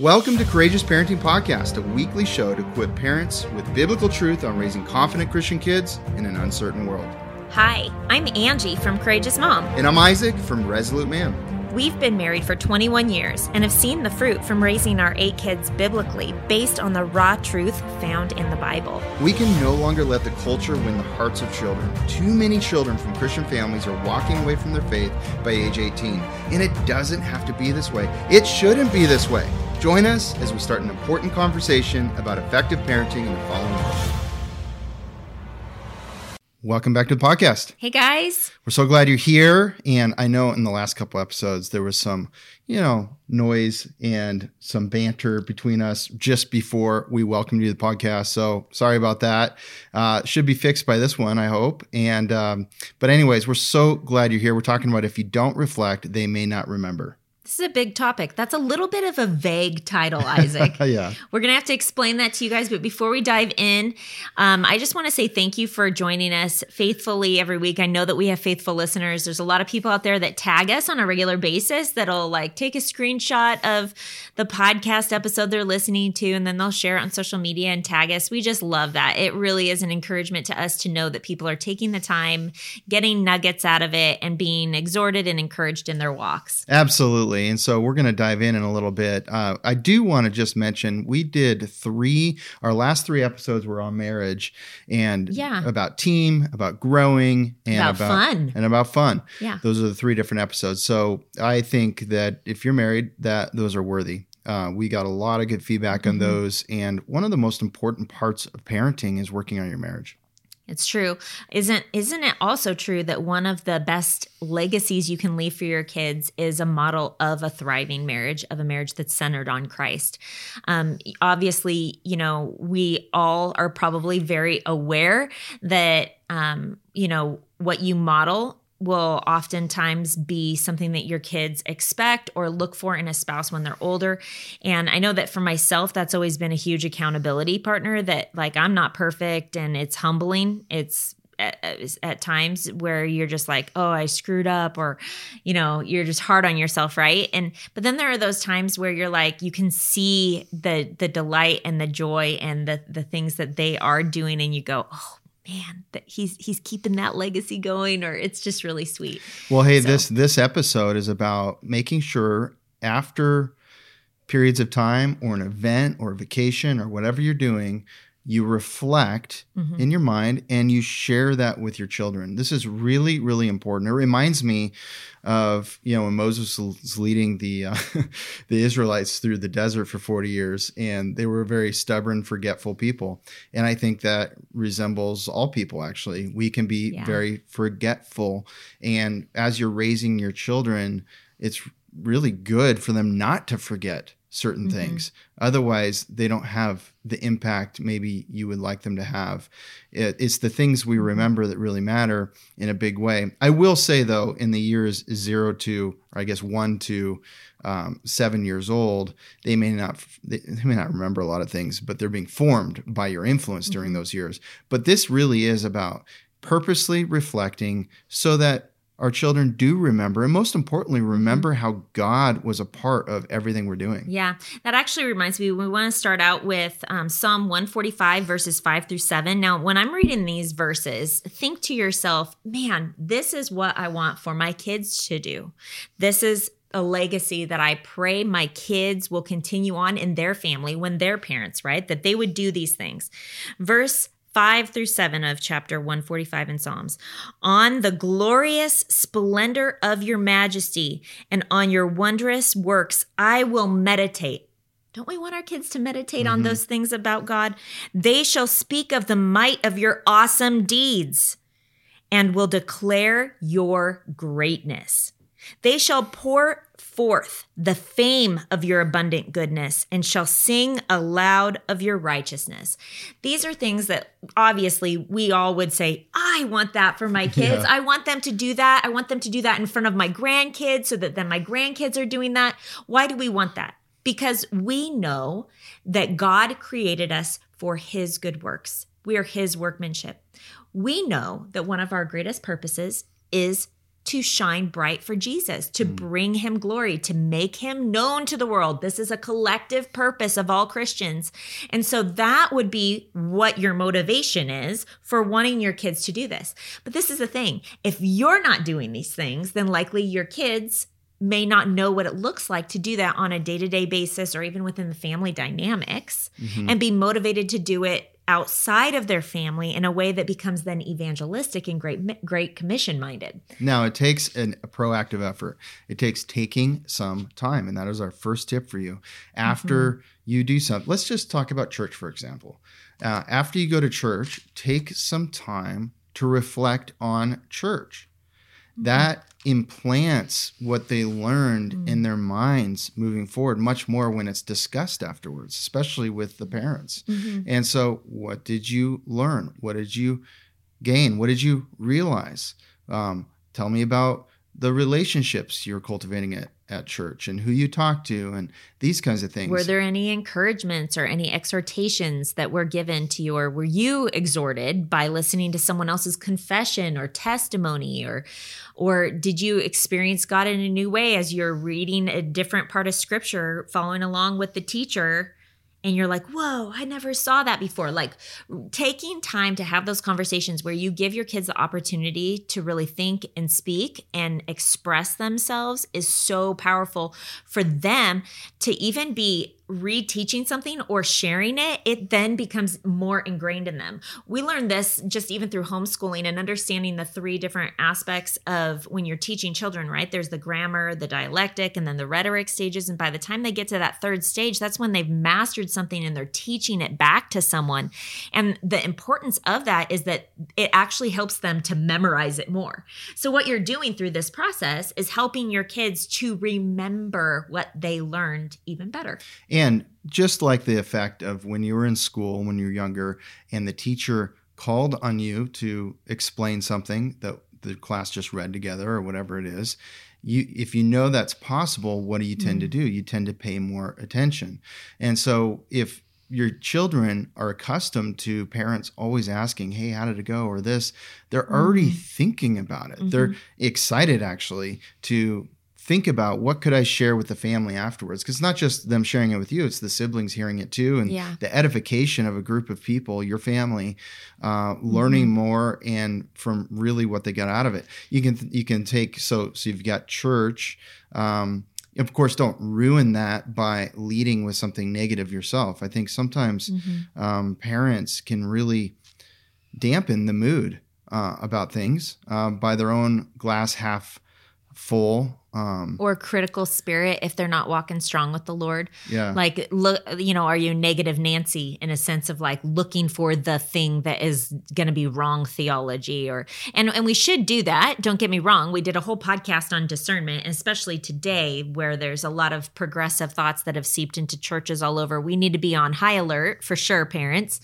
Welcome to Courageous Parenting Podcast, a weekly show to equip parents with biblical truth on raising confident Christian kids in an uncertain world. Hi, I'm Angie from Courageous Mom. And I'm Isaac from Resolute Man. We've been married for 21 years and have seen the fruit from raising our eight kids biblically based on the raw truth found in the Bible. We can no longer let the culture win the hearts of children. Too many children from Christian families are walking away from their faith by age 18. And it doesn't have to be this way. It shouldn't be this way. Join us as we start an important conversation about effective parenting in the following world. Welcome back to the podcast. Hey guys. We're so glad you're here. And I know in the last couple episodes, there was some, you know, noise and some banter between us just before we welcomed you to the podcast. So sorry about that. Uh, should be fixed by this one, I hope. And, um, but, anyways, we're so glad you're here. We're talking about if you don't reflect, they may not remember. This is a big topic. That's a little bit of a vague title, Isaac. yeah. We're going to have to explain that to you guys. But before we dive in, um, I just want to say thank you for joining us faithfully every week. I know that we have faithful listeners. There's a lot of people out there that tag us on a regular basis that'll like take a screenshot of the podcast episode they're listening to and then they'll share it on social media and tag us. We just love that. It really is an encouragement to us to know that people are taking the time, getting nuggets out of it, and being exhorted and encouraged in their walks. Absolutely. And so we're going to dive in in a little bit. Uh, I do want to just mention we did three, our last three episodes were on marriage and yeah. about team, about growing, and about, about fun. And about fun. Yeah. Those are the three different episodes. So I think that if you're married, that those are worthy. Uh, we got a lot of good feedback on mm-hmm. those. And one of the most important parts of parenting is working on your marriage. It's true. Isn't isn't it also true that one of the best legacies you can leave for your kids is a model of a thriving marriage, of a marriage that's centered on Christ? Um, obviously, you know, we all are probably very aware that um, you know what you model will oftentimes be something that your kids expect or look for in a spouse when they're older. And I know that for myself, that's always been a huge accountability partner that, like, I'm not perfect and it's humbling. It's at, at, times where you're just like, oh, I screwed up, or, you know, you're just hard on yourself, right? And, but then there are those times where you're like, you can see the, the delight and the joy and the, the things that they are doing, and you go, oh, man that he's he's keeping that legacy going or it's just really sweet well hey so. this this episode is about making sure after periods of time or an event or a vacation or whatever you're doing you reflect mm-hmm. in your mind and you share that with your children. This is really, really important. It reminds me of you know when Moses was leading the uh, the Israelites through the desert for 40 years, and they were very stubborn, forgetful people. And I think that resembles all people. Actually, we can be yeah. very forgetful, and as you're raising your children, it's really good for them not to forget certain mm-hmm. things. Otherwise, they don't have the impact maybe you would like them to have. It, it's the things we mm-hmm. remember that really matter in a big way. I will say, though, in the years zero to, or I guess one to um, seven years old, they may not they, they, may not remember a lot of things, but they're being formed by your influence mm-hmm. during those years. But this really is about purposely reflecting so that our children do remember and most importantly mm-hmm. remember how god was a part of everything we're doing yeah that actually reminds me we want to start out with um, psalm 145 verses 5 through 7 now when i'm reading these verses think to yourself man this is what i want for my kids to do this is a legacy that I pray my kids will continue on in their family when they're parents, right? That they would do these things. Verse 5 through 7 of chapter 145 in Psalms. On the glorious splendor of your majesty and on your wondrous works, I will meditate. Don't we want our kids to meditate mm-hmm. on those things about God? They shall speak of the might of your awesome deeds and will declare your greatness. They shall pour forth the fame of your abundant goodness and shall sing aloud of your righteousness. These are things that obviously we all would say, I want that for my kids. Yeah. I want them to do that. I want them to do that in front of my grandkids so that then my grandkids are doing that. Why do we want that? Because we know that God created us for his good works. We are his workmanship. We know that one of our greatest purposes is to shine bright for Jesus, to mm. bring him glory, to make him known to the world. This is a collective purpose of all Christians. And so that would be what your motivation is for wanting your kids to do this. But this is the thing if you're not doing these things, then likely your kids may not know what it looks like to do that on a day to day basis or even within the family dynamics mm-hmm. and be motivated to do it outside of their family in a way that becomes then evangelistic and great great commission minded. Now it takes an, a proactive effort. It takes taking some time, and that is our first tip for you. After mm-hmm. you do something, let's just talk about church for example. Uh, after you go to church, take some time to reflect on church. That implants what they learned mm. in their minds moving forward much more when it's discussed afterwards especially with the parents mm-hmm. and so what did you learn what did you gain what did you realize um, tell me about the relationships you're cultivating at, at church and who you talk to and these kinds of things. Were there any encouragements or any exhortations that were given to you, or were you exhorted by listening to someone else's confession or testimony, or or did you experience God in a new way as you're reading a different part of scripture, following along with the teacher? And you're like, whoa, I never saw that before. Like taking time to have those conversations where you give your kids the opportunity to really think and speak and express themselves is so powerful for them to even be reteaching something or sharing it, it then becomes more ingrained in them. We learned this just even through homeschooling and understanding the three different aspects of when you're teaching children, right? There's the grammar, the dialectic, and then the rhetoric stages. And by the time they get to that third stage, that's when they've mastered something and they're teaching it back to someone. And the importance of that is that it actually helps them to memorize it more. So, what you're doing through this process is helping your kids to remember what they learned even better. And just like the effect of when you were in school when you were younger and the teacher called on you to explain something that the class just read together or whatever it is, you if you know that's possible, what do you tend mm. to do? You tend to pay more attention. And so if your children are accustomed to parents always asking, "Hey, how did it go?" or this, they're already mm-hmm. thinking about it. Mm-hmm. They're excited actually to think about what could I share with the family afterwards because it's not just them sharing it with you it's the siblings hearing it too and yeah. the edification of a group of people your family uh, learning mm-hmm. more and from really what they got out of it you can you can take so so you've got church um, of course don't ruin that by leading with something negative yourself i think sometimes mm-hmm. um, parents can really dampen the mood uh, about things uh, by their own glass half full um or critical spirit if they're not walking strong with the lord. Yeah. Like look you know are you negative nancy in a sense of like looking for the thing that is going to be wrong theology or and and we should do that. Don't get me wrong. We did a whole podcast on discernment especially today where there's a lot of progressive thoughts that have seeped into churches all over. We need to be on high alert for sure parents.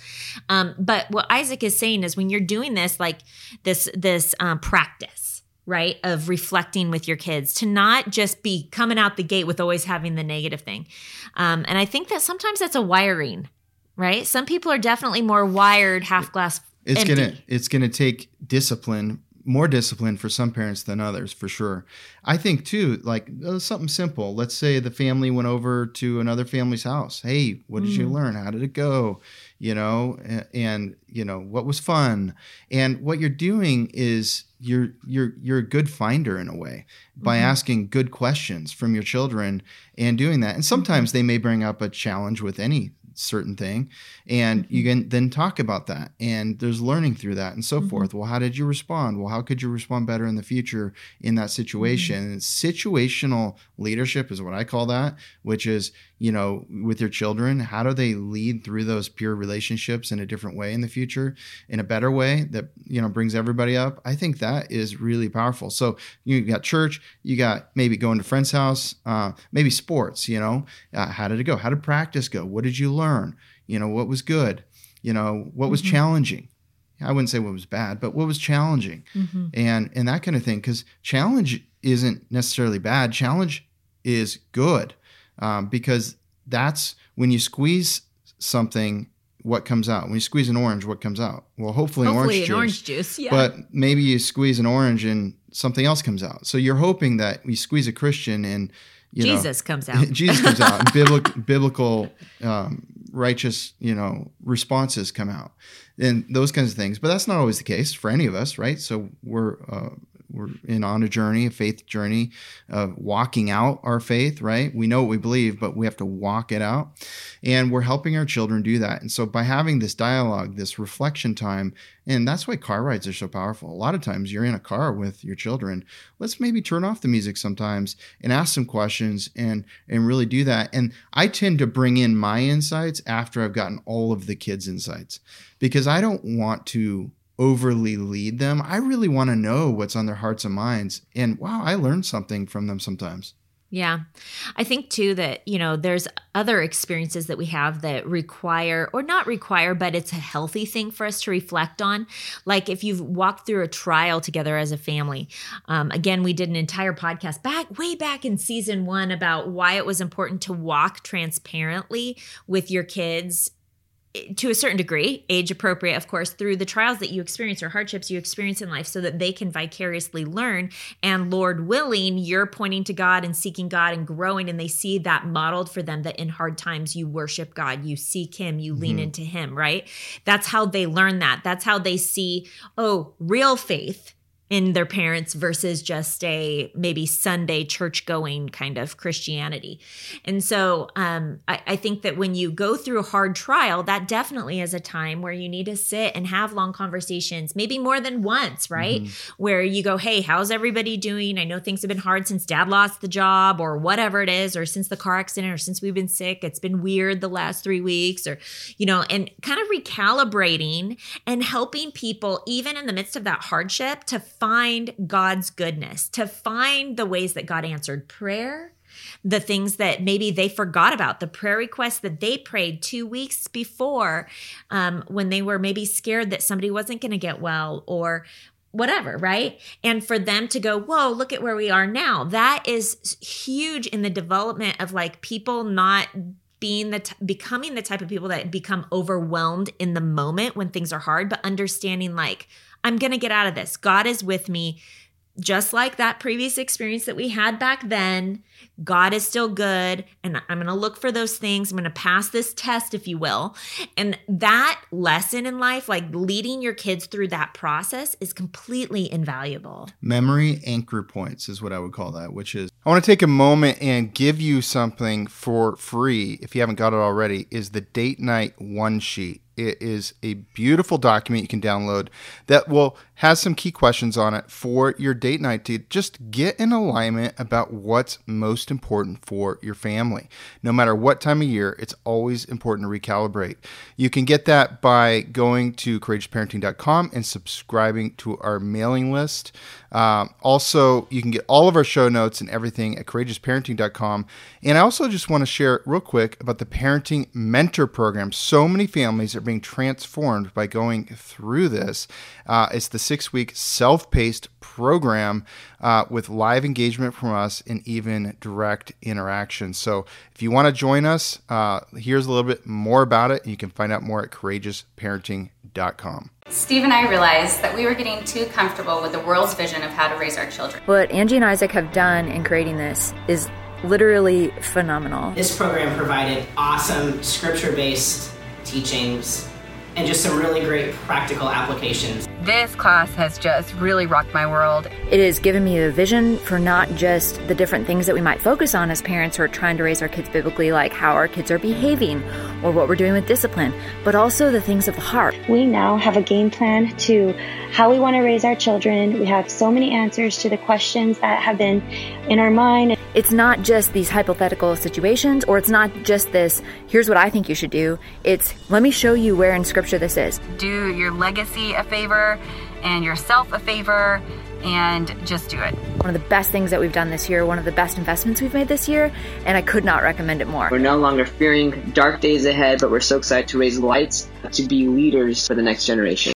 Um but what isaac is saying is when you're doing this like this this um, practice right of reflecting with your kids to not just be coming out the gate with always having the negative thing. Um, and i think that sometimes that's a wiring right? Some people are definitely more wired half glass it's empty. gonna it's gonna take discipline more discipline for some parents than others for sure. I think too like uh, something simple. Let's say the family went over to another family's house. Hey what did mm. you learn? How did it go you know and, and you know what was fun and what you're doing is you're you're you're a good finder in a way by mm-hmm. asking good questions from your children and doing that and sometimes mm-hmm. they may bring up a challenge with any certain thing and mm-hmm. you can then talk about that and there's learning through that and so mm-hmm. forth well how did you respond well how could you respond better in the future in that situation mm-hmm. situational leadership is what i call that which is you know with your children how do they lead through those peer relationships in a different way in the future in a better way that you know brings everybody up? I think that is really powerful. So you got church you got maybe going to friend's house uh, maybe sports you know? Uh, how did it go? How did practice go? What did you learn? You know what was good? You know what was mm-hmm. challenging? I wouldn't say what was bad but what was challenging? Mm-hmm. and and that kind of thing because challenge isn't necessarily bad. Challenge is good um, because that's when you squeeze something what comes out? When you squeeze an orange, what comes out? Well, hopefully, Hopefully, orange an juice. orange juice. Yeah. But maybe you squeeze an orange and something else comes out. So you're hoping that you squeeze a Christian and you know, Jesus comes out. Jesus comes out. biblical, biblical, um, righteous, you know, responses come out, and those kinds of things. But that's not always the case for any of us, right? So we're uh, we're in on a journey, a faith journey of walking out our faith, right? We know what we believe, but we have to walk it out, and we're helping our children do that. And so by having this dialogue, this reflection time, and that's why car rides are so powerful. A lot of times you're in a car with your children. Let's maybe turn off the music sometimes and ask some questions and and really do that. And I tend to bring in my insights after I've gotten all of the kids' insights because I don't want to overly lead them. I really want to know what's on their hearts and minds. And wow, I learn something from them sometimes. Yeah. I think too that, you know, there's other experiences that we have that require, or not require, but it's a healthy thing for us to reflect on. Like if you've walked through a trial together as a family. Um, again, we did an entire podcast back, way back in season one about why it was important to walk transparently with your kids to a certain degree, age appropriate, of course, through the trials that you experience or hardships you experience in life so that they can vicariously learn. And Lord willing, you're pointing to God and seeking God and growing, and they see that modeled for them that in hard times you worship God, you seek Him, you lean mm-hmm. into Him, right? That's how they learn that. That's how they see, oh, real faith in their parents versus just a maybe Sunday church going kind of Christianity. And so um, I, I, think that when you go through a hard trial, that definitely is a time where you need to sit and have long conversations, maybe more than once, right? Mm-hmm. Where you go, hey, how's everybody doing? I know things have been hard since dad lost the job or whatever it is, or since the car accident, or since we've been sick. It's been weird the last three weeks, or, you know, and kind of recalibrating and helping people, even in the midst of that hardship, to find God's goodness, to find the ways that God answered prayer, the things that maybe they forgot about, the prayer requests that they prayed two weeks before um, when they were maybe scared that somebody wasn't going to get well or whatever, right? And for them to go, whoa, look at where we are now. That is huge in the development of like people not being the t- becoming the type of people that become overwhelmed in the moment when things are hard but understanding like I'm going to get out of this. God is with me. Just like that previous experience that we had back then, God is still good. And I'm going to look for those things. I'm going to pass this test, if you will. And that lesson in life, like leading your kids through that process, is completely invaluable. Memory anchor points is what I would call that, which is I want to take a moment and give you something for free, if you haven't got it already, is the date night one sheet. It is a beautiful document you can download that will has some key questions on it for your date night to just get in alignment about what's most important for your family. No matter what time of year, it's always important to recalibrate. You can get that by going to courageousparenting.com and subscribing to our mailing list. Um, also, you can get all of our show notes and everything at courageousparenting.com. And I also just want to share real quick about the Parenting Mentor Program. So many families are being transformed by going through this. Uh, it's the six week self paced program uh, with live engagement from us and even direct interaction. So if you want to join us, uh, here's a little bit more about it. You can find out more at courageousparenting.com. Steve and I realized that we were getting too comfortable with the world's vision of how to raise our children. What Angie and Isaac have done in creating this is literally phenomenal. This program provided awesome scripture based teachings and just some really great practical applications. This class has just really rocked my world. It has given me a vision for not just the different things that we might focus on as parents who are trying to raise our kids biblically, like how our kids are behaving or what we're doing with discipline, but also the things of the heart. We now have a game plan to how we want to raise our children. We have so many answers to the questions that have been in our mind. It's not just these hypothetical situations, or it's not just this, here's what I think you should do. It's, let me show you where in Scripture this is. Do your legacy a favor and yourself a favor and just do it. One of the best things that we've done this year, one of the best investments we've made this year, and I could not recommend it more. We're no longer fearing dark days ahead, but we're so excited to raise lights to be leaders for the next generation.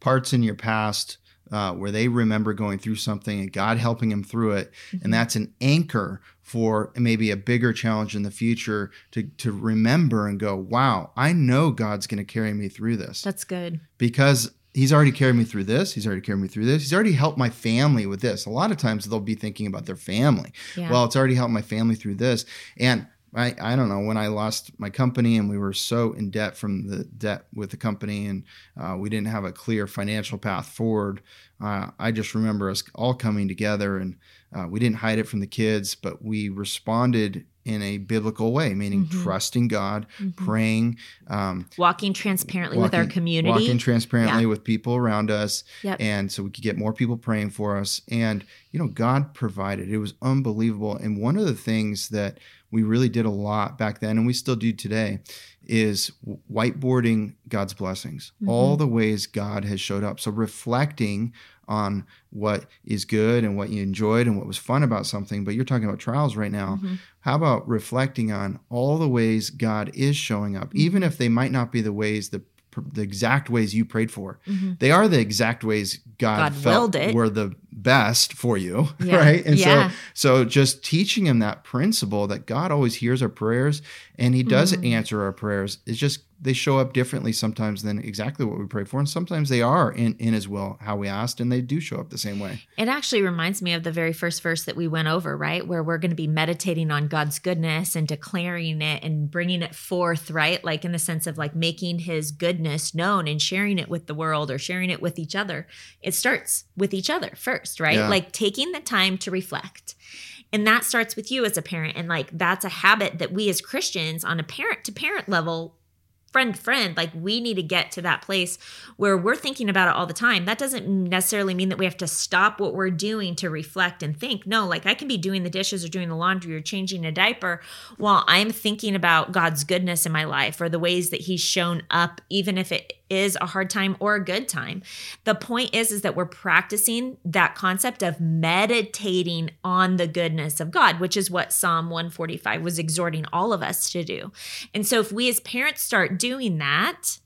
Parts in your past uh, where they remember going through something and God helping them through it. Mm-hmm. And that's an anchor for maybe a bigger challenge in the future to to remember and go, wow, I know God's going to carry me through this That's good. because he's already carried me through this. He's already carried me through this. He's already helped my family with this. A lot of times they'll be thinking about their family. Yeah. Well, it's already helped my family through this. And I, I don't know when I lost my company and we were so in debt from the debt with the company and uh, we didn't have a clear financial path forward. Uh, I just remember us all coming together and uh, we didn't hide it from the kids, but we responded in a biblical way, meaning Mhm. trusting God, Mhm. praying, um, Walking transparently with our community. walking transparently Yeah. with people around us, Yep. and so we could get more people praying for us. And you know, God provided; it was unbelievable. And one of the things that we really did a lot back then, and we still do today, is whiteboarding God's blessings, all Mhm. the ways God has showed up. So reflecting on what is good and what you enjoyed and what was fun about something. But you're talking about trials right now. Mhm. How about reflecting on all the ways God is showing up, even if they might not be the ways the the exact ways you prayed for. Mhm. They are the exact ways God, God felt were the best for you, Yeah. right? And Yeah. so so just teaching him that principle that God always hears our prayers and he does Mm. answer our prayers. is just they show up differently sometimes than exactly what we pray for and sometimes they are in in his will how we asked and they do show up the same way. It actually reminds me of the very first verse that we went over, right? Where we're going to be meditating on God's goodness and declaring it and bringing it forth, right? Like in the sense of like making his goodness known and sharing it with the world or sharing it with each other. It starts with each other first, right? Yeah. Like taking the time to reflect. And that starts with you as a parent. And like that's a habit that we as Christians on a parent to parent level friend friend like we need to get to that place where we're thinking about it all the time. That doesn't necessarily mean that we have to stop what we're doing to reflect and think. No like i can be doing the dishes or doing the laundry or changing a diaper while i'm thinking about god's goodness in my life or the ways that he's shown up even if it is a hard time or a good time the point is is that we're practicing that concept of meditating on the goodness of god which is what psalm 145 was exhorting all of us to do and so if we as parents start doing that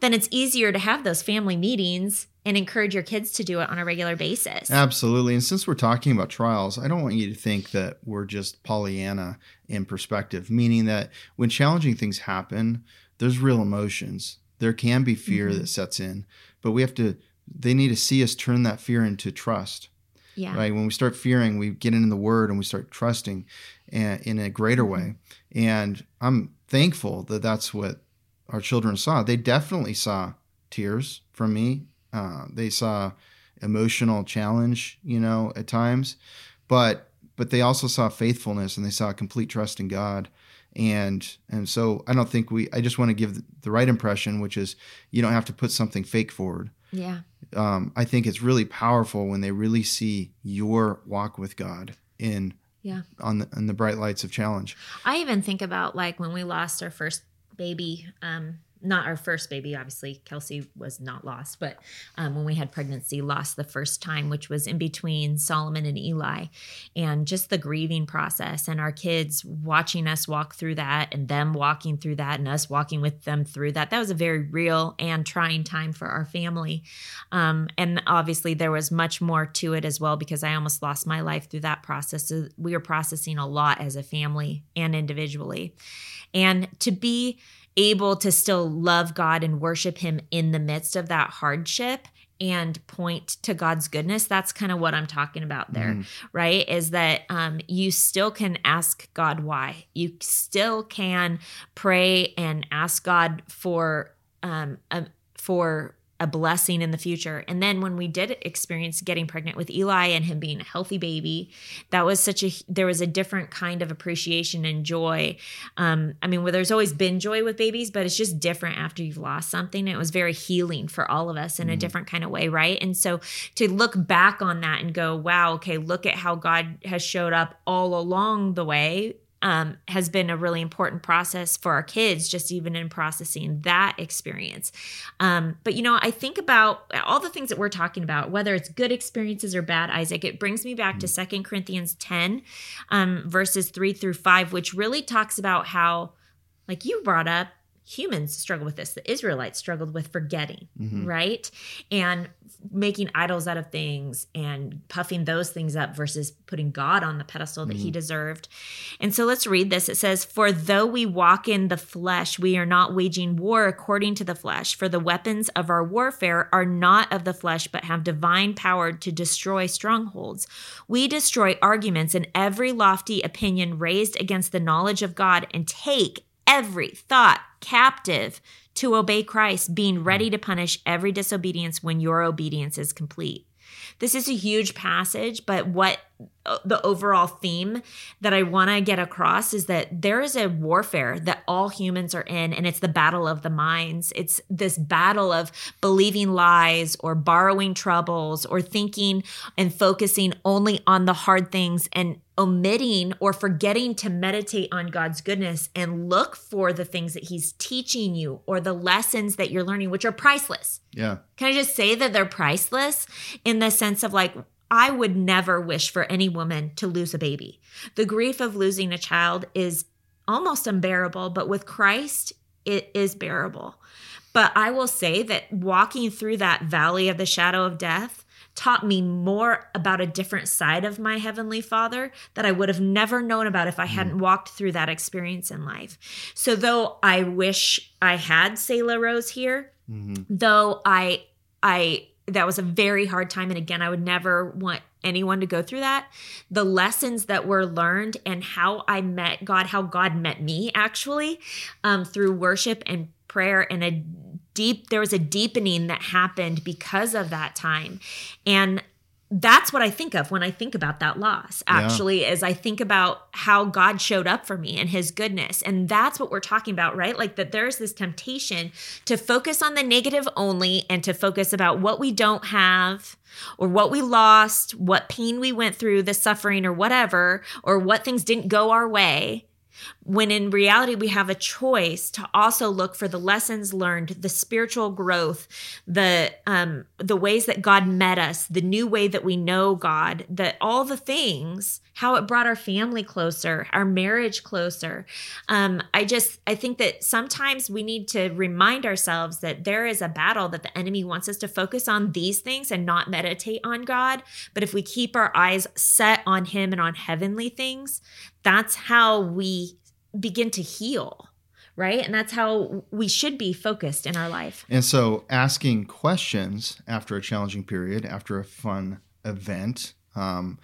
then it's easier to have those family meetings and encourage your kids to do it on a regular basis. Absolutely. And since we're talking about trials, I don't want you to think that we're just Pollyanna in perspective, meaning that when challenging things happen, there's real emotions. There can be fear Mhm. that sets in, but we have to, they need to see us turn that fear into trust, Yeah. right? When we start fearing, we get into the word and we start trusting in a greater way. And I'm thankful that that's what our children saw. They definitely saw tears from me. Uh, they saw emotional challenge, you know, at times, but but they also saw faithfulness and they saw complete trust in God. And and so I don't think we. I just want to give the, right impression, which is you don't have to put something fake forward. Yeah. Um, I think it's really powerful when they really see your walk with God in Yeah. on the on the bright lights of challenge. I even think about like when we lost our first baby, um, not our first baby, obviously. Kelsey was not lost, but um, when we had pregnancy, lost the first time, which was in between Solomon and Eli, and just the grieving process, and our kids watching us walk through that, and them walking through that, and us walking with them through that. That was a very real and trying time for our family. Um, and obviously, there was much more to it as well because I almost lost my life through that process. So we were processing a lot as a family and individually. And to be able to still love God and worship Him in the midst of that hardship and point to God's goodness, that's kind of what I'm talking about there, Mhm. right? Is that um, you still can ask God why. You still can pray and ask God for um, a, for a blessing in the future. And then when we did experience getting pregnant with Eli and him being a healthy baby, that was such a there was a different kind of appreciation and joy. Um, I mean, well, there's always been joy with babies, but it's just different after you've lost something. It was very healing for all of us in a Mhm. different kind of way, right? And so to look back on that and go, wow, okay, look at how God has showed up all along the way um, has been a really important process for our kids, just even in processing that experience. Um, but you know, I think about all the things that we're talking about, whether it's good experiences or bad, Isaac, it brings me back to Second Corinthians 10, um, verses three through five, which really talks about how, like you brought up, humans struggle with this. The Israelites struggled with forgetting, Mhm. right? And making idols out of things and puffing those things up versus putting God on the pedestal that he deserved. And so let's read this. It says, For though we walk in the flesh, we are not waging war according to the flesh. For the weapons of our warfare are not of the flesh, but have divine power to destroy strongholds. We destroy arguments and every lofty opinion raised against the knowledge of God and take every thought captive to obey Christ, being ready to punish every disobedience when your obedience is complete. This is a huge passage, but what the overall theme that I want to get across is that there is a warfare that all humans are in, and it's the battle of the minds. It's this battle of believing lies or borrowing troubles or thinking and focusing only on the hard things and omitting or forgetting to meditate on God's goodness and look for the things that He's teaching you or the lessons that you're learning, which are priceless. Yeah. Can I just say that they're priceless in the sense of like, I would never wish for any woman to lose a baby. The grief of losing a child is almost unbearable, but with Christ, it is bearable. But I will say that walking through that valley of the shadow of death taught me more about a different side of my heavenly father that I would have never known about if I hadn't walked through that experience in life. So though I wish I had Selah Rose here, Mhm. though I I that was a very hard time and again I would never want anyone to go through that. The lessons that were learned and how I met God how God met me actually um, through worship and prayer and a deep there was a deepening that happened because of that time. And that's what I think of when I think about that loss. Yeah. Actually, as I think about how God showed up for me and his goodness. And that's what we're talking about, right? Like that there's this temptation to focus on the negative only and to focus about what we don't have or what we lost, what pain we went through, the suffering or whatever, or what things didn't go our way when in reality we have a choice to also look for the lessons learned the spiritual growth the um the ways that god met us the new way that we know god that all the things how it brought our family closer our marriage closer. Um i just i think that sometimes we need to remind ourselves that there is a battle that the enemy wants us to focus on these things and not meditate on god. But if we keep our eyes set on him and on heavenly things that's how we begin to heal, right? And that's how we should be focused in our life. And so asking questions after a challenging period, after a fun event, um,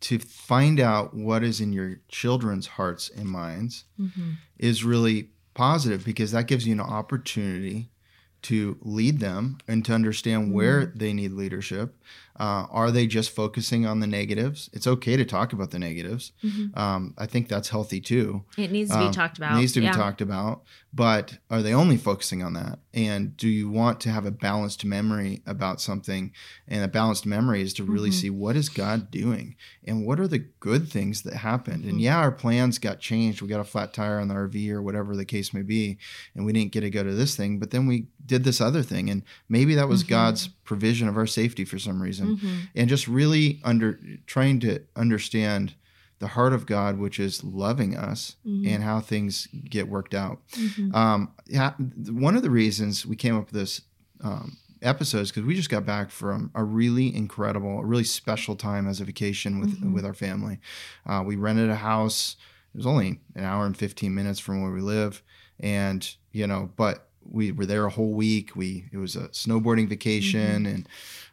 to find out what is in your children's hearts and minds is really positive because that gives you an opportunity to lead them and to understand where they need leadership. Uh, are they just focusing on the negatives? It's okay to talk about the negatives. Um, I think that's healthy too. It needs to be Um, talked about. Needs to be Yeah. talked about. But are they only focusing on that? And do you want to have a balanced memory about something? And a balanced memory is to really Mm-hmm. see what is God doing and what are the good things that happened. Mm-hmm. And yeah, our plans got changed. We got a flat tire on the RV or whatever the case may be, and we didn't get to go to this thing. But then we did this other thing, and maybe that was Mhm. God's provision of our safety for some reason. Mhm. And just really under trying to understand the heart of God, which is loving us Mhm. and how things get worked out. Mhm. Um, yeah, one of the reasons we came up with this um, episode is because we just got back from a really incredible, a really special time as a vacation with Mhm. with our family. Uh, we rented a house. It was only an hour and fifteen minutes from where we live, and you know, but we were there a whole week. We it was a snowboarding vacation and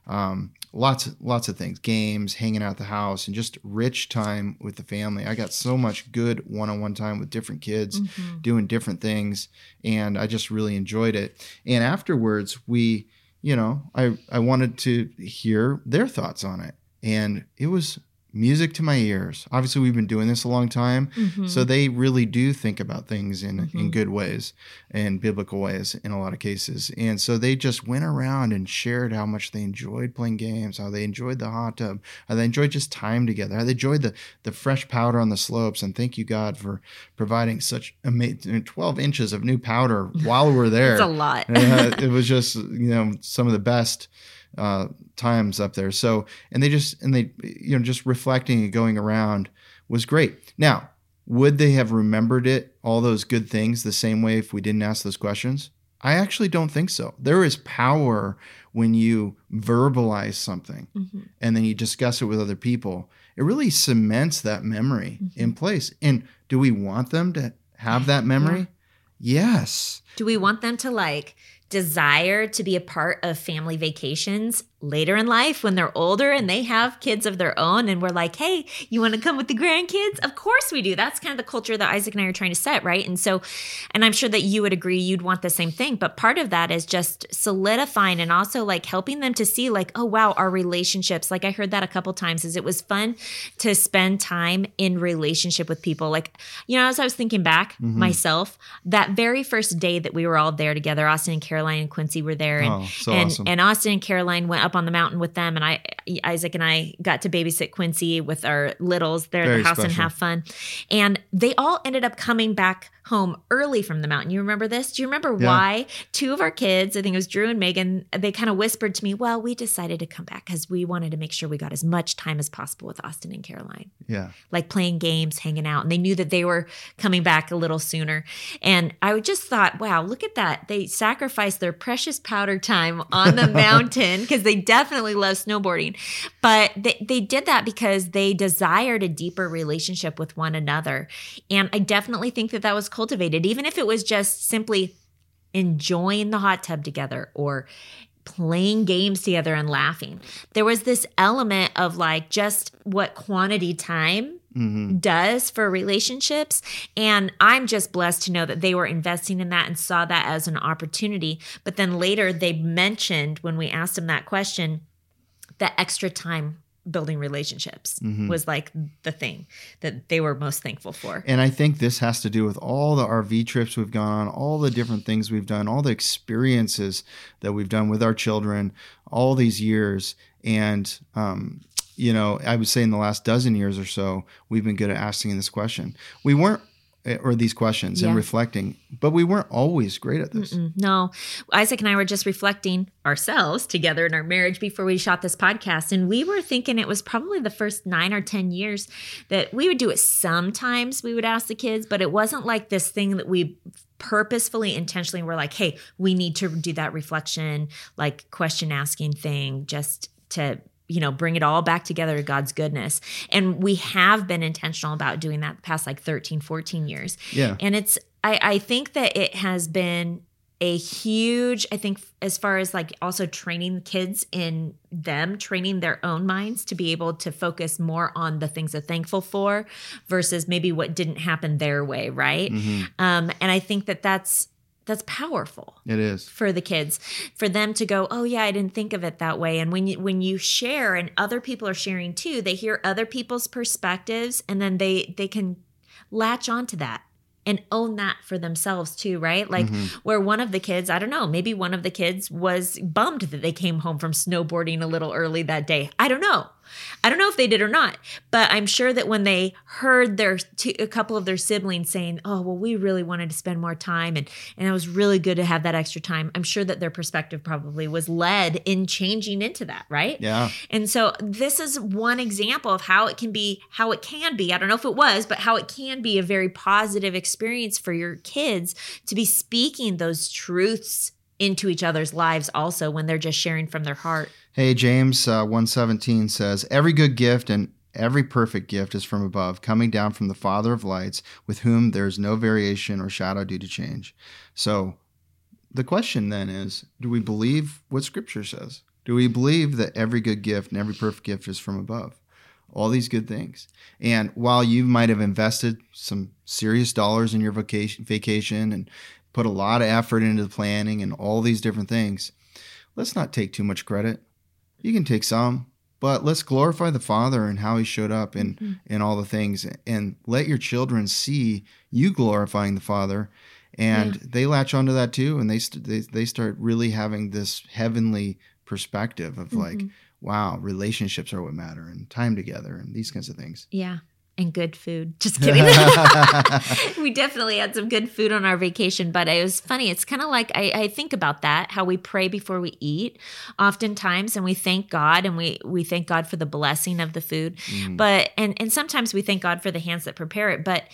um, lots lots of things, games, hanging out at the house, and just rich time with the family. I got so much good one on one time with different kids Mhm. doing different things and I just really enjoyed it. And afterwards we, you know, I I wanted to hear their thoughts on it. And it was music to my ears. Obviously we've been doing this a long time, Mhm. so they really do think about things in in Mhm. good ways and biblical ways in a lot of cases. And so they just went around and shared how much they enjoyed playing games, how they enjoyed the hot tub, how they enjoyed just time together, how they enjoyed the the fresh powder on the slopes. And thank you God for providing such amazing 12 inches of new powder while we're there. It's a lot. Uh, it was just you know some of the best uh, times up there. So and they just and they you know just reflecting and going around was great. Now would they have remembered it, all those good things, the same way if we didn't ask those questions? I actually don't think so. There is power when you verbalize something Mm-hmm. and then you discuss it with other people. It really cements that memory Mm-hmm. in place. And do we want them to have that memory? Yes. Do we want them to like desire to be a part of family vacations later in life when they're older and they have kids of their own and we're like, "Hey, you want to come with the grandkids?" Of course we do. That's kind of the culture that Isaac and I are trying to set, right? And so and I'm sure that you would agree you'd want the same thing, but part of that is just solidifying and also like helping them to see like, "Oh wow, our relationships." Like I heard that a couple times is it was fun to spend time in relationship with people. Like, you know, as I was thinking back mm-hmm. myself, that very first day that we were all there together, Austin and Caroline and Quincy were there, and Oh, so and, awesome. and Austin and Caroline went up on the mountain with them, and I Isaac and I got to babysit Quincy with our littles there at the house and have fun, and they all ended up coming back home early from the mountain. You remember this? Do you remember Yeah. why two of our kids, I think it was Drew and Megan, they kind of whispered to me, "Well, we decided to come back because we wanted to make sure we got as much time as possible with Austin and Caroline." Yeah. like playing games, hanging out. And they knew that they were coming back a little sooner. And I just thought, wow, look at that. They sacrificed their precious powder time on the mountain because they definitely love snowboarding. But they, they did that because they desired a deeper relationship with one another. And I definitely think that that was cultivated, even if it was just simply enjoying the hot tub together or playing games together and laughing. There was this element of like just what quantity time mm-hmm. does for relationships. And I'm just blessed to know that they were investing in that and saw that as an opportunity. But then later they mentioned when we asked them that question, that extra time building relationships was like the thing that they were most thankful for. And I think this has to do with all the RV trips we've gone on, all the different things we've done, all the experiences that we've done with our children all these years. And, um, you know, I would say in the last dozen years or so, we've been good at asking this question. We weren't, or these questions and reflecting, but we weren't always great at this. Mm, No, Isaac and I were just reflecting ourselves together in our marriage before we shot this podcast. And we were thinking it was probably the first nine or 10 years that we would do it sometimes. We would ask the kids, but it wasn't like this thing that we purposefully, intentionally were like, hey, we need to do that reflection, like question asking thing just to you know bring it all back together to god's goodness. And we have been intentional about doing that the past like 13 14 years. Yeah. and it's I, I think that it has been a huge i think as far as like also training kids in them training their own minds to be able to focus more on the things they're thankful for versus maybe what didn't happen their way right? Um, and i think that that's that's powerful It is. for the kids for them to go oh yeah i didn't think of it that way. And when you when you share and other people are sharing too they hear other people's perspectives and then they they can latch onto that and own that for themselves too right? Like mm-hmm. where one of the kids i don't know maybe one of the kids was bummed that they came home from snowboarding a little early that day. I don't know I don't know if they did or not, but I'm sure that when they heard their two, a couple of their siblings saying, "Oh, well, we really wanted to spend more time, and and it was really good to have that extra time," I'm sure that their perspective probably was led in changing into that, right? Yeah. And so this is one example of how it can be, how it can be. I don't know if it was, but how it can be a very positive experience for your kids to be speaking those truths into each other's lives also when they're just sharing from their heart. Hey, James uh, 117 says, Every good gift and every perfect gift is from above, coming down from the Father of lights, with whom there is no variation or shadow due to change. So the question then is do we believe what Scripture says? Do we believe that every good gift and every perfect gift is from above? All these good things. And while you might have invested some serious dollars in your vacation, vacation and put a lot of effort into the planning and all these different things, let's not take too much credit. You can take some, but let's glorify the Father and how He showed up in mm-hmm. and all the things, and let your children see you glorifying the Father, and they latch onto that too, and they st- they they start really having this heavenly perspective of like, mm-hmm. wow, relationships are what matter, and time together, and these kinds of things. Yeah. And good food. Just kidding. we definitely had some good food on our vacation, but it was funny. It's kind of like I, I, think about that, how we pray before we eat oftentimes and we thank God and we we thank God for the blessing of the food. Mm. But and and sometimes we thank God for the hands that prepare it. But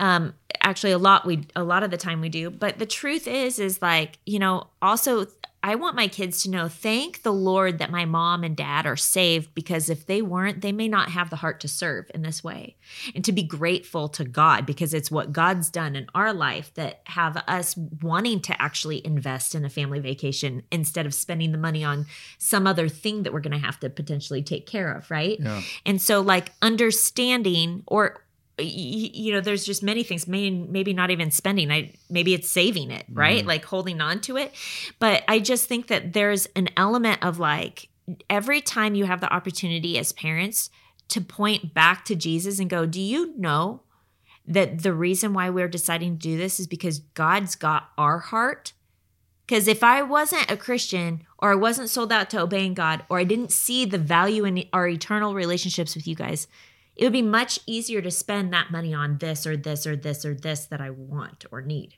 um actually a lot we a lot of the time we do. But the truth is is like, you know, also I want my kids to know, thank the Lord that my mom and dad are saved because if they weren't, they may not have the heart to serve in this way. And to be grateful to God because it's what God's done in our life that have us wanting to actually invest in a family vacation instead of spending the money on some other thing that we're going to have to potentially take care of, right? Yeah. And so like understanding or you know there's just many things maybe maybe not even spending i maybe it's saving it right? Mm like holding on to it. But i just think that there's an element of like every time you have the opportunity as parents to point back to jesus and go do you know that the reason why we're deciding to do this is because god's got our heart? Because if I wasn't a Christian or I wasn't sold out to obeying God or I didn't see the value in our eternal relationships with you guys, it would be much easier to spend that money on this or this or this or this that I want or need.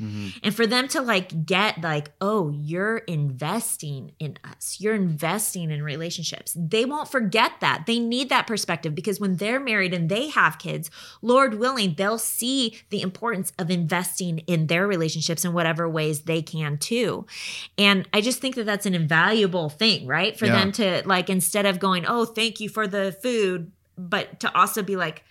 Mm-hmm. And for them to like get like, oh, you're investing in us. You're investing in relationships. They won't forget that. They need that perspective because when they're married and they have kids, Lord willing, they'll see the importance of investing in their relationships in whatever ways they can too. And I just think that that's an invaluable thing, right? For yeah. them to like instead of going, "Oh, thank you for the food, but to also be like,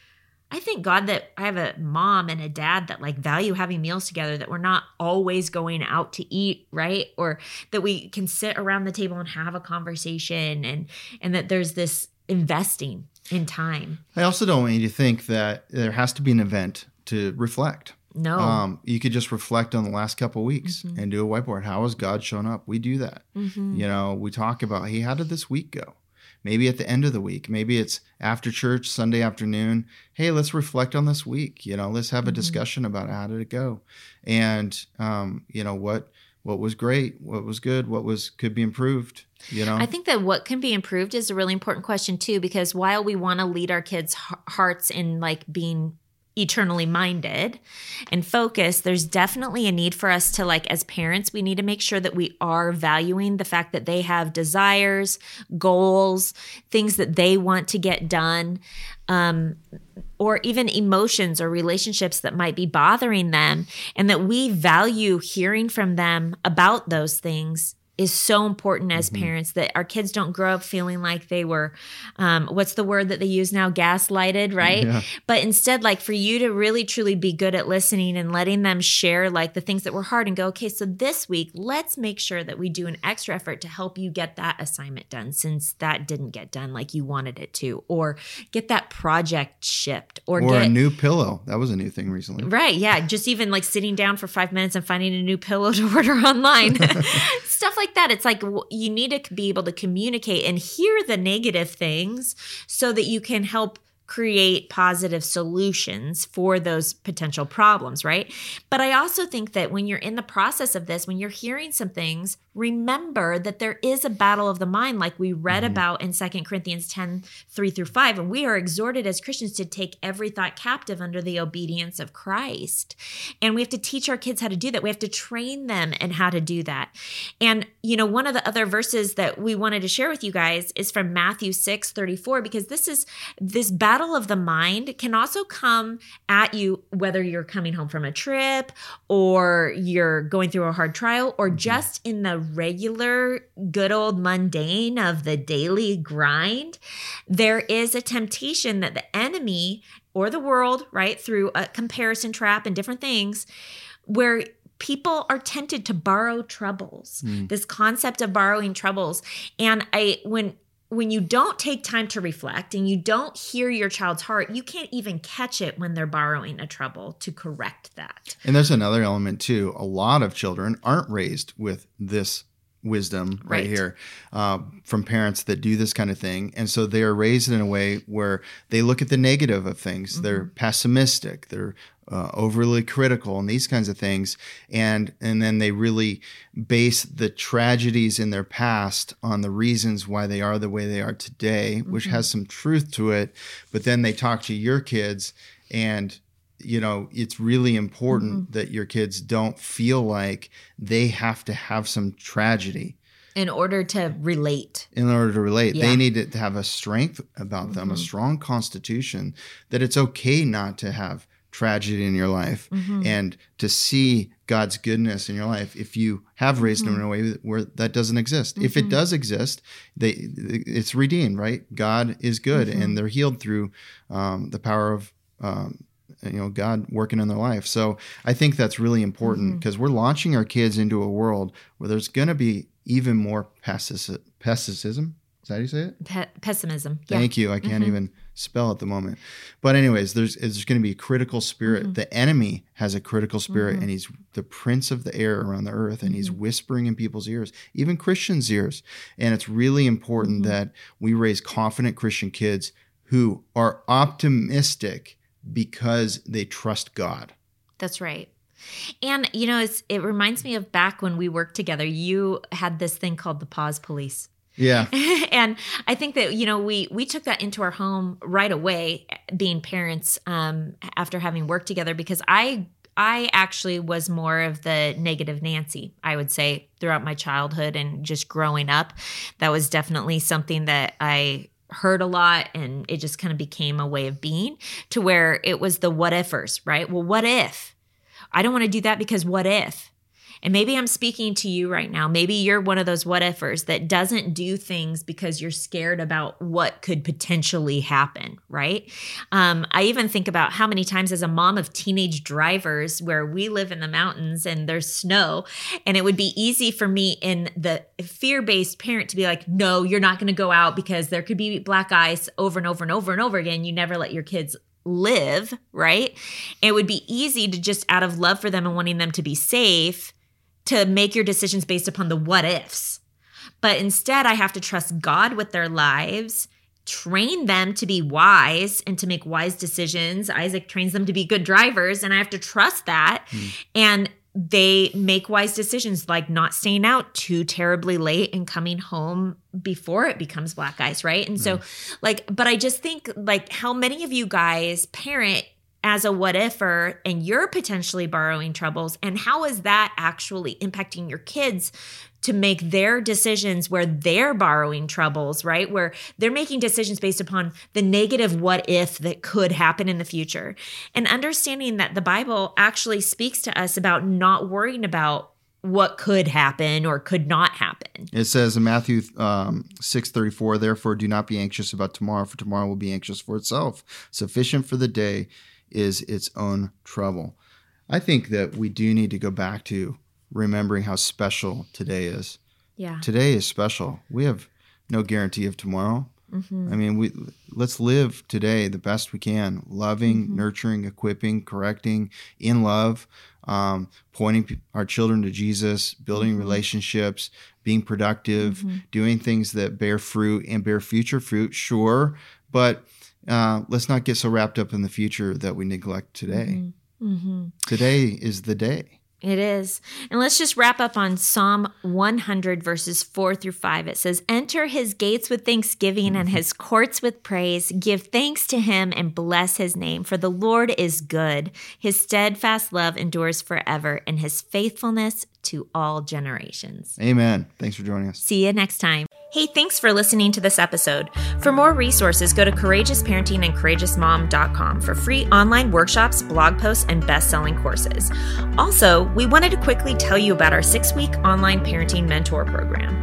I thank God that I have a mom and a dad that like value having meals together, that we're not always going out to eat, right? Or that we can sit around the table and have a conversation and and that there's this investing in time. I also don't want you to think that there has to be an event to reflect. No. Um, you could just reflect on the last couple weeks mm-hmm. and do a whiteboard. How has God shown up? We do that. Mm-hmm. You know, we talk about, hey, how did this week go? Maybe at the end of the week. Maybe it's after church sunday afternoon. Hey let's reflect on this week. You know let's have a mm-hmm. discussion about how did it go? And um, you know what what was great what was good what was could be improved you know? I think that what can be improved is a really important question too because while we want to lead our kids hearts in like being eternally minded and focused, there's definitely a need for us to, like, as parents, we need to make sure that we are valuing the fact that they have desires, goals, things that they want to get done, um, or even emotions or relationships that might be bothering them, and that we value hearing from them about those things is so important as mm-hmm. parents that our kids don't grow up feeling like they were um, what's the word that they use now? Gaslighted right? Yeah. but instead like for you to really truly be good at listening and letting them share like the things that were hard and go okay so this week let's make sure that we do an extra effort to help you get that assignment done since that didn't get done like you wanted it to or get that project shipped or, or get, a new pillow. That was a new thing recently. Right yeah just even like sitting down for five minutes and finding a new pillow to order online. Stuff like like that. It's like you need to be able to communicate and hear the negative things so that you can help create positive solutions for those potential problems, right? But I also think that when you're in the process of this, when you're hearing some things, remember that there is a battle of the mind like we read mm-hmm. about in Second corinthians 10 3 through 5 and we are exhorted as christians to take every thought captive under the obedience of christ and we have to teach our kids how to do that we have to train them in how to do that and you know one of the other verses that we wanted to share with you guys is from matthew 6 34 because this is this battle of the mind can also come at you whether you're coming home from a trip or you're going through a hard trial or mm-hmm. just in the regular, good old mundane of the daily grind, there is a temptation that the enemy or the world, right, through a comparison trap and different things, where people are tempted to borrow troubles. Mm. This concept of borrowing troubles. And I, when, when you don't take time to reflect and you don't hear your child's heart, you can't even catch it when they're borrowing a trouble to correct that. And there's another element too. A lot of children aren't raised with this wisdom right, Right. here uh, from parents that do this kind of thing. And so they are raised in a way where they look at the negative of things. They're pessimistic. They're uh, overly critical and these kinds of things. And, and then they really base the tragedies in their past on the reasons why they are the way they are today, which has some truth to it. But then they talk to your kids and you know it's really important mm-hmm. that your kids don't feel like they have to have some tragedy In order to relate. in order to relate. Yeah. They need to have a strength about them, a mm-hmm. strong constitution that it's okay not to have tragedy in your life mm-hmm. and to see God's goodness in your life if you have raised them in a way where that doesn't exist. If it does exist, they it's redeemed, right? God is good and they're healed through um, the power of um, you know God working in their life. So I think that's really important mm-hmm. because we're launching our kids into a world where there's going to be even more pessimism. Is that how you say it? Pe- pessimism. Yeah. Thank you. I can't mm-hmm. even spell at the moment. But anyways, there's there's going to be a critical spirit. Mm-hmm. The enemy has a critical spirit, and he's the prince of the air around the earth, and he's whispering in people's ears, even Christians' ears. And it's really important that we raise confident Christian kids who are optimistic because they trust God. That's right. And you know, it's, it reminds me of back when we worked together. You had this thing called the pause police. Yeah. and I think that you know we we took that into our home right away, being parents um, after having worked together because I I actually was more of the negative Nancy. I would say throughout my childhood and just growing up, that was definitely something that I heard a lot and it just kind of became a way of being to where it was the what ifers, right? Well, what if? I don't want to do that because what if? And maybe I'm speaking to you right now. Maybe you're one of those what ifers that doesn't do things because you're scared about what could potentially happen, right? Um, I even think about how many times, as a mom of teenage drivers, where we live in the mountains and there's snow, and it would be easy for me in the fear based parent to be like, no, you're not going to go out because there could be black ice over and over and over and over again. You never let your kids live, right? It would be easy to just out of love for them and wanting them to be safe to make your decisions based upon the what ifs. But instead, I have to trust God with their lives, train them to be wise and to make wise decisions. Isaac trains them to be good drivers, and I have to trust that. Hmm. And they make wise decisions like not staying out too terribly late and coming home before it becomes black ice, right? And so, hmm. like, but I just think, like, how many of you guys parent as a what ifer and you're potentially borrowing troubles? And how is that actually impacting your kids to make their decisions where they're borrowing troubles right? Where they're making decisions based upon the negative what if that could happen in the future. And understanding that the bible actually speaks to us about not worrying about what could happen or could not happen. It says in Matthew um, six thirty four, therefore do not be anxious about tomorrow, for tomorrow will be anxious for itself. Sufficient for the day is its own trouble. I think that we do need to go back to remembering how special today is. yeah Today is special. We have no guarantee of tomorrow. Mm-hmm. I mean, we let's live today the best we can, loving, nurturing, equipping, correcting, in love, um, pointing our children to Jesus, building relationships, being productive, doing things that bear fruit and bear future fruit. Sure, but uh, let's not get so wrapped up in the future that we neglect today. Mm-hmm. Mm-hmm. Today is the day. It is. And let's just wrap up on Psalm 100, verses 4 through 5. It says, Enter his gates with thanksgiving and mm-hmm. his courts with praise. Give thanks to him and bless his name, for the Lord is good. His steadfast love endures forever, and his faithfulness to all generations. Amen. Thanks for joining us. See you next time. Hey, thanks for listening to this episode. For more resources, go to Courageous Parenting and for free online workshops, blog posts, and best selling courses. Also, we wanted to quickly tell you about our six week online parenting mentor program.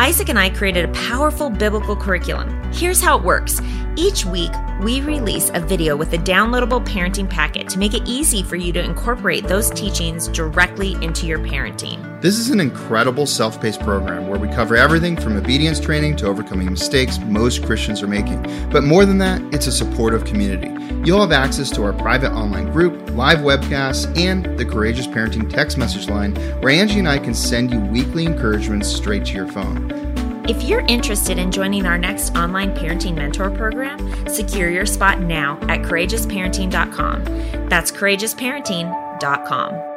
Isaac and I created a powerful biblical curriculum. Here's how it works each week, we release a video with a downloadable parenting packet to make it easy for you to incorporate those teachings directly into your parenting. This is an incredible self paced program where we cover everything from obedience obedience training to overcoming mistakes most Christians are making. But more than that, it's a supportive community. You'll have access to our private online group, live webcasts, and the Courageous Parenting text message line where Angie and I can send you weekly encouragements straight to your phone. If you're interested in joining our next online parenting mentor program, secure your spot now at courageousparenting.com. That's courageousparenting.com.